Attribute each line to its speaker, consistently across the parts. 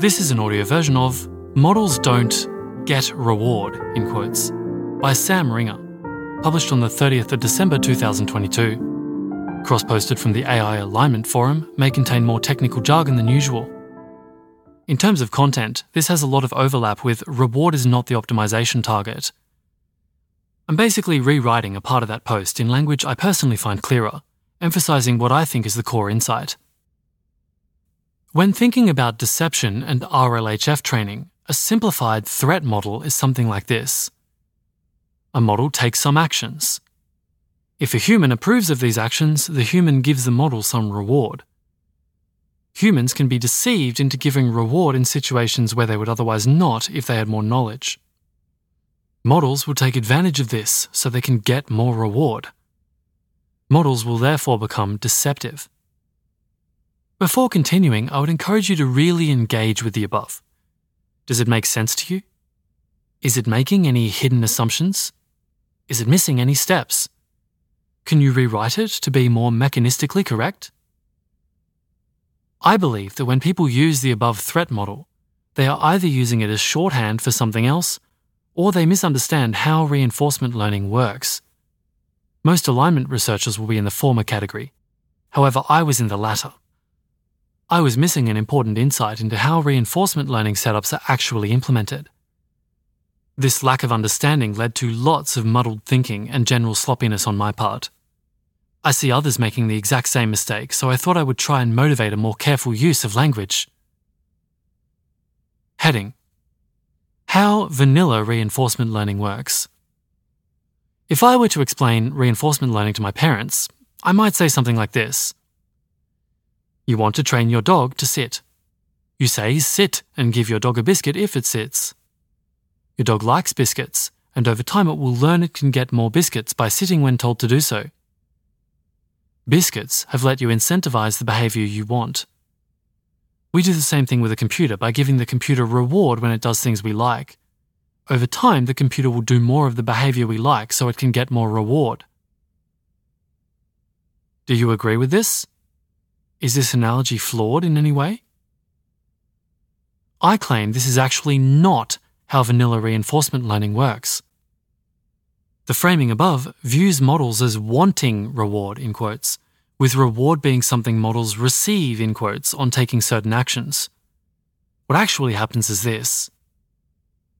Speaker 1: This is an audio version of Models Don't Get Reward, in quotes, by Sam Ringer, published on the 30th of December 2022. Cross posted from the AI Alignment Forum may contain more technical jargon than usual. In terms of content, this has a lot of overlap with reward is not the optimization target. I'm basically rewriting a part of that post in language I personally find clearer, emphasizing what I think is the core insight. When thinking about deception and RLHF training, a simplified threat model is something like this. A model takes some actions. If a human approves of these actions, the human gives the model some reward. Humans can be deceived into giving reward in situations where they would otherwise not if they had more knowledge. Models will take advantage of this so they can get more reward. Models will therefore become deceptive. Before continuing, I would encourage you to really engage with the above. Does it make sense to you? Is it making any hidden assumptions? Is it missing any steps? Can you rewrite it to be more mechanistically correct? I believe that when people use the above threat model, they are either using it as shorthand for something else, or they misunderstand how reinforcement learning works. Most alignment researchers will be in the former category. However, I was in the latter. I was missing an important insight into how reinforcement learning setups are actually implemented. This lack of understanding led to lots of muddled thinking and general sloppiness on my part. I see others making the exact same mistake, so I thought I would try and motivate a more careful use of language. Heading How vanilla reinforcement learning works. If I were to explain reinforcement learning to my parents, I might say something like this you want to train your dog to sit. You say sit and give your dog a biscuit if it sits. Your dog likes biscuits, and over time it will learn it can get more biscuits by sitting when told to do so. Biscuits have let you incentivize the behavior you want. We do the same thing with a computer by giving the computer reward when it does things we like. Over time, the computer will do more of the behavior we like so it can get more reward. Do you agree with this? Is this analogy flawed in any way? I claim this is actually not how vanilla reinforcement learning works. The framing above views models as wanting reward, in quotes, with reward being something models receive, in quotes, on taking certain actions. What actually happens is this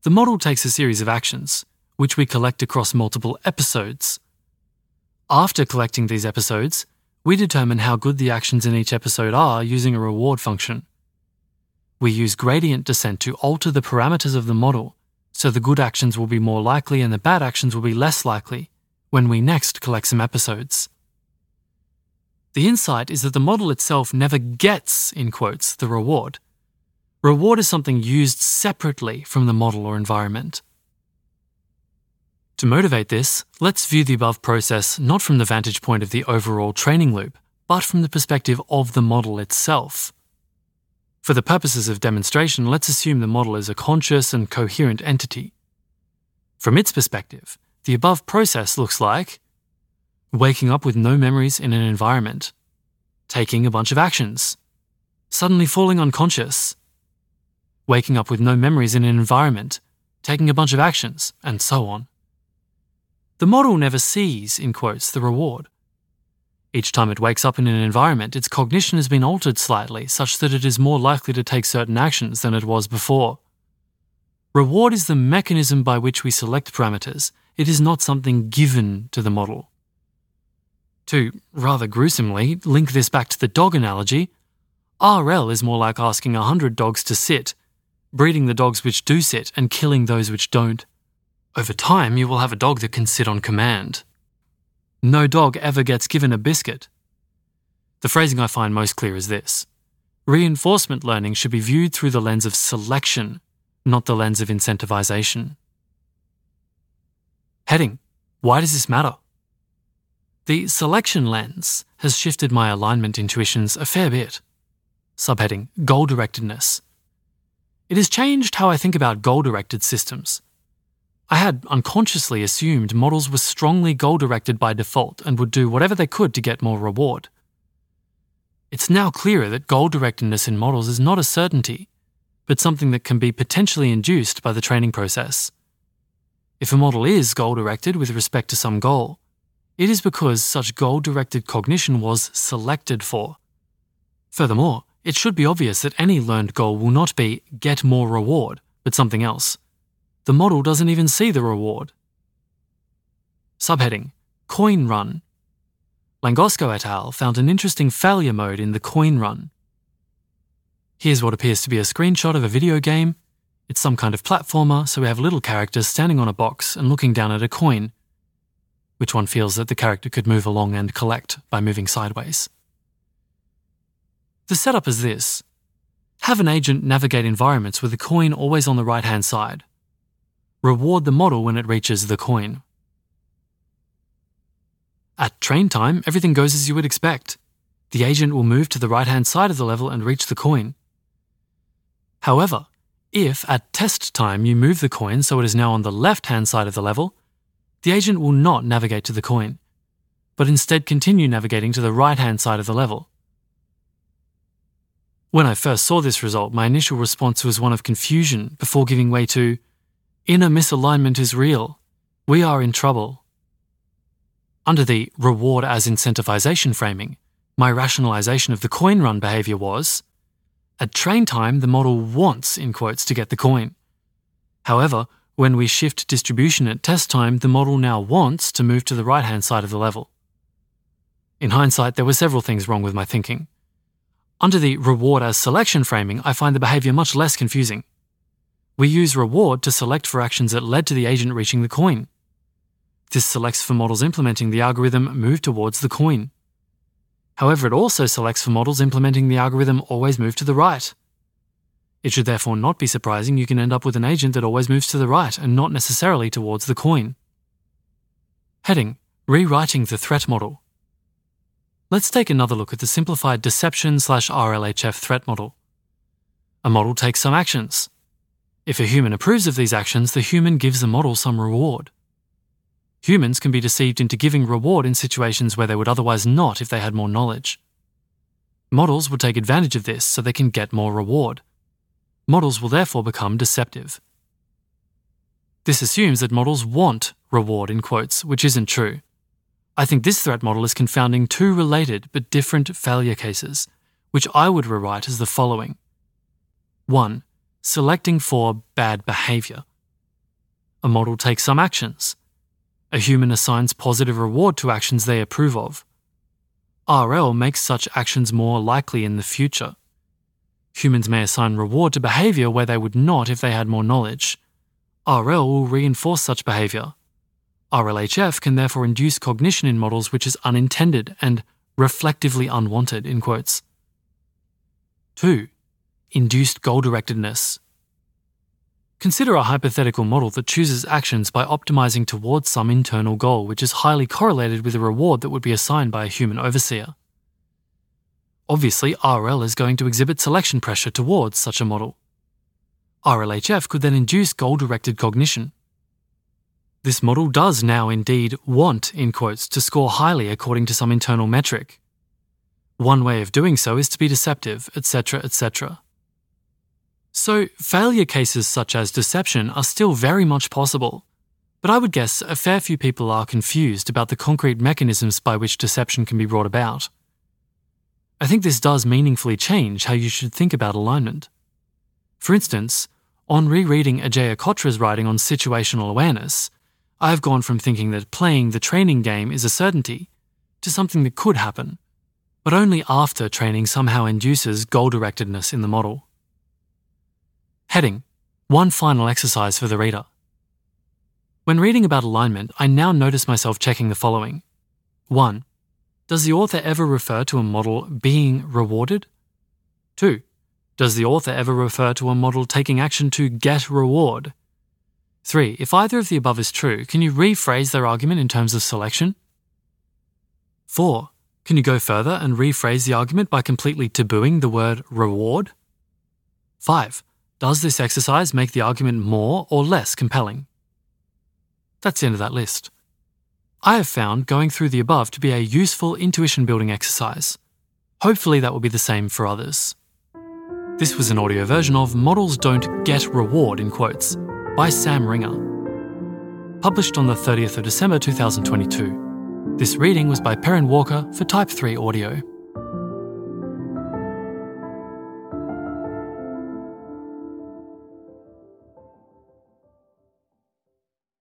Speaker 1: the model takes a series of actions, which we collect across multiple episodes. After collecting these episodes, we determine how good the actions in each episode are using a reward function. We use gradient descent to alter the parameters of the model, so the good actions will be more likely and the bad actions will be less likely when we next collect some episodes. The insight is that the model itself never gets, in quotes, the reward. Reward is something used separately from the model or environment. To motivate this, let's view the above process not from the vantage point of the overall training loop, but from the perspective of the model itself. For the purposes of demonstration, let's assume the model is a conscious and coherent entity. From its perspective, the above process looks like waking up with no memories in an environment, taking a bunch of actions, suddenly falling unconscious, waking up with no memories in an environment, taking a bunch of actions, and so on. The model never sees, in quotes, the reward. Each time it wakes up in an environment, its cognition has been altered slightly, such that it is more likely to take certain actions than it was before. Reward is the mechanism by which we select parameters, it is not something given to the model. To, rather gruesomely, link this back to the dog analogy, RL is more like asking a hundred dogs to sit, breeding the dogs which do sit and killing those which don't. Over time, you will have a dog that can sit on command. No dog ever gets given a biscuit. The phrasing I find most clear is this reinforcement learning should be viewed through the lens of selection, not the lens of incentivization. Heading Why does this matter? The selection lens has shifted my alignment intuitions a fair bit. Subheading Goal directedness. It has changed how I think about goal directed systems. I had unconsciously assumed models were strongly goal directed by default and would do whatever they could to get more reward. It's now clearer that goal directedness in models is not a certainty, but something that can be potentially induced by the training process. If a model is goal directed with respect to some goal, it is because such goal directed cognition was selected for. Furthermore, it should be obvious that any learned goal will not be get more reward, but something else. The model doesn't even see the reward. Subheading Coin Run. Langosco et al. found an interesting failure mode in the coin run. Here's what appears to be a screenshot of a video game. It's some kind of platformer, so we have little characters standing on a box and looking down at a coin, which one feels that the character could move along and collect by moving sideways. The setup is this have an agent navigate environments with the coin always on the right hand side. Reward the model when it reaches the coin. At train time, everything goes as you would expect. The agent will move to the right hand side of the level and reach the coin. However, if at test time you move the coin so it is now on the left hand side of the level, the agent will not navigate to the coin, but instead continue navigating to the right hand side of the level. When I first saw this result, my initial response was one of confusion before giving way to inner misalignment is real. We are in trouble. Under the reward as incentivization framing, my rationalization of the coin run behavior was at train time, the model wants, in quotes, to get the coin. However, when we shift distribution at test time, the model now wants to move to the right hand side of the level. In hindsight, there were several things wrong with my thinking. Under the reward as selection framing, I find the behavior much less confusing. We use reward to select for actions that led to the agent reaching the coin. This selects for models implementing the algorithm move towards the coin. However, it also selects for models implementing the algorithm always move to the right. It should therefore not be surprising you can end up with an agent that always moves to the right and not necessarily towards the coin. Heading Rewriting the threat model. Let's take another look at the simplified deception slash RLHF threat model. A model takes some actions. If a human approves of these actions, the human gives the model some reward. Humans can be deceived into giving reward in situations where they would otherwise not if they had more knowledge. Models will take advantage of this so they can get more reward. Models will therefore become deceptive. This assumes that models want reward in quotes, which isn't true. I think this threat model is confounding two related but different failure cases, which I would rewrite as the following 1. Selecting for bad behavior. A model takes some actions. A human assigns positive reward to actions they approve of. RL makes such actions more likely in the future. Humans may assign reward to behavior where they would not if they had more knowledge. RL will reinforce such behavior. RLHF can therefore induce cognition in models which is unintended and reflectively unwanted, in quotes. 2. Induced goal directedness. Consider a hypothetical model that chooses actions by optimizing towards some internal goal which is highly correlated with a reward that would be assigned by a human overseer. Obviously, RL is going to exhibit selection pressure towards such a model. RLHF could then induce goal directed cognition. This model does now indeed want, in quotes, to score highly according to some internal metric. One way of doing so is to be deceptive, etc., etc. So, failure cases such as deception are still very much possible, but I would guess a fair few people are confused about the concrete mechanisms by which deception can be brought about. I think this does meaningfully change how you should think about alignment. For instance, on rereading Ajeya Cotra's writing on situational awareness, I've gone from thinking that playing the training game is a certainty to something that could happen, but only after training somehow induces goal directedness in the model. Heading One final exercise for the reader. When reading about alignment, I now notice myself checking the following 1. Does the author ever refer to a model being rewarded? 2. Does the author ever refer to a model taking action to get reward 3. If either of the above is true, can you rephrase their argument in terms of selection? 4. Can you go further and rephrase the argument by completely tabooing the word reward? 5. Does this exercise make the argument more or less compelling? That's the end of that list. I have found going through the above to be a useful intuition building exercise. Hopefully, that will be the same for others. This was an audio version of Models Don't Get Reward in quotes by Sam Ringer. Published on the 30th of December 2022. This reading was by Perrin Walker for Type 3 Audio.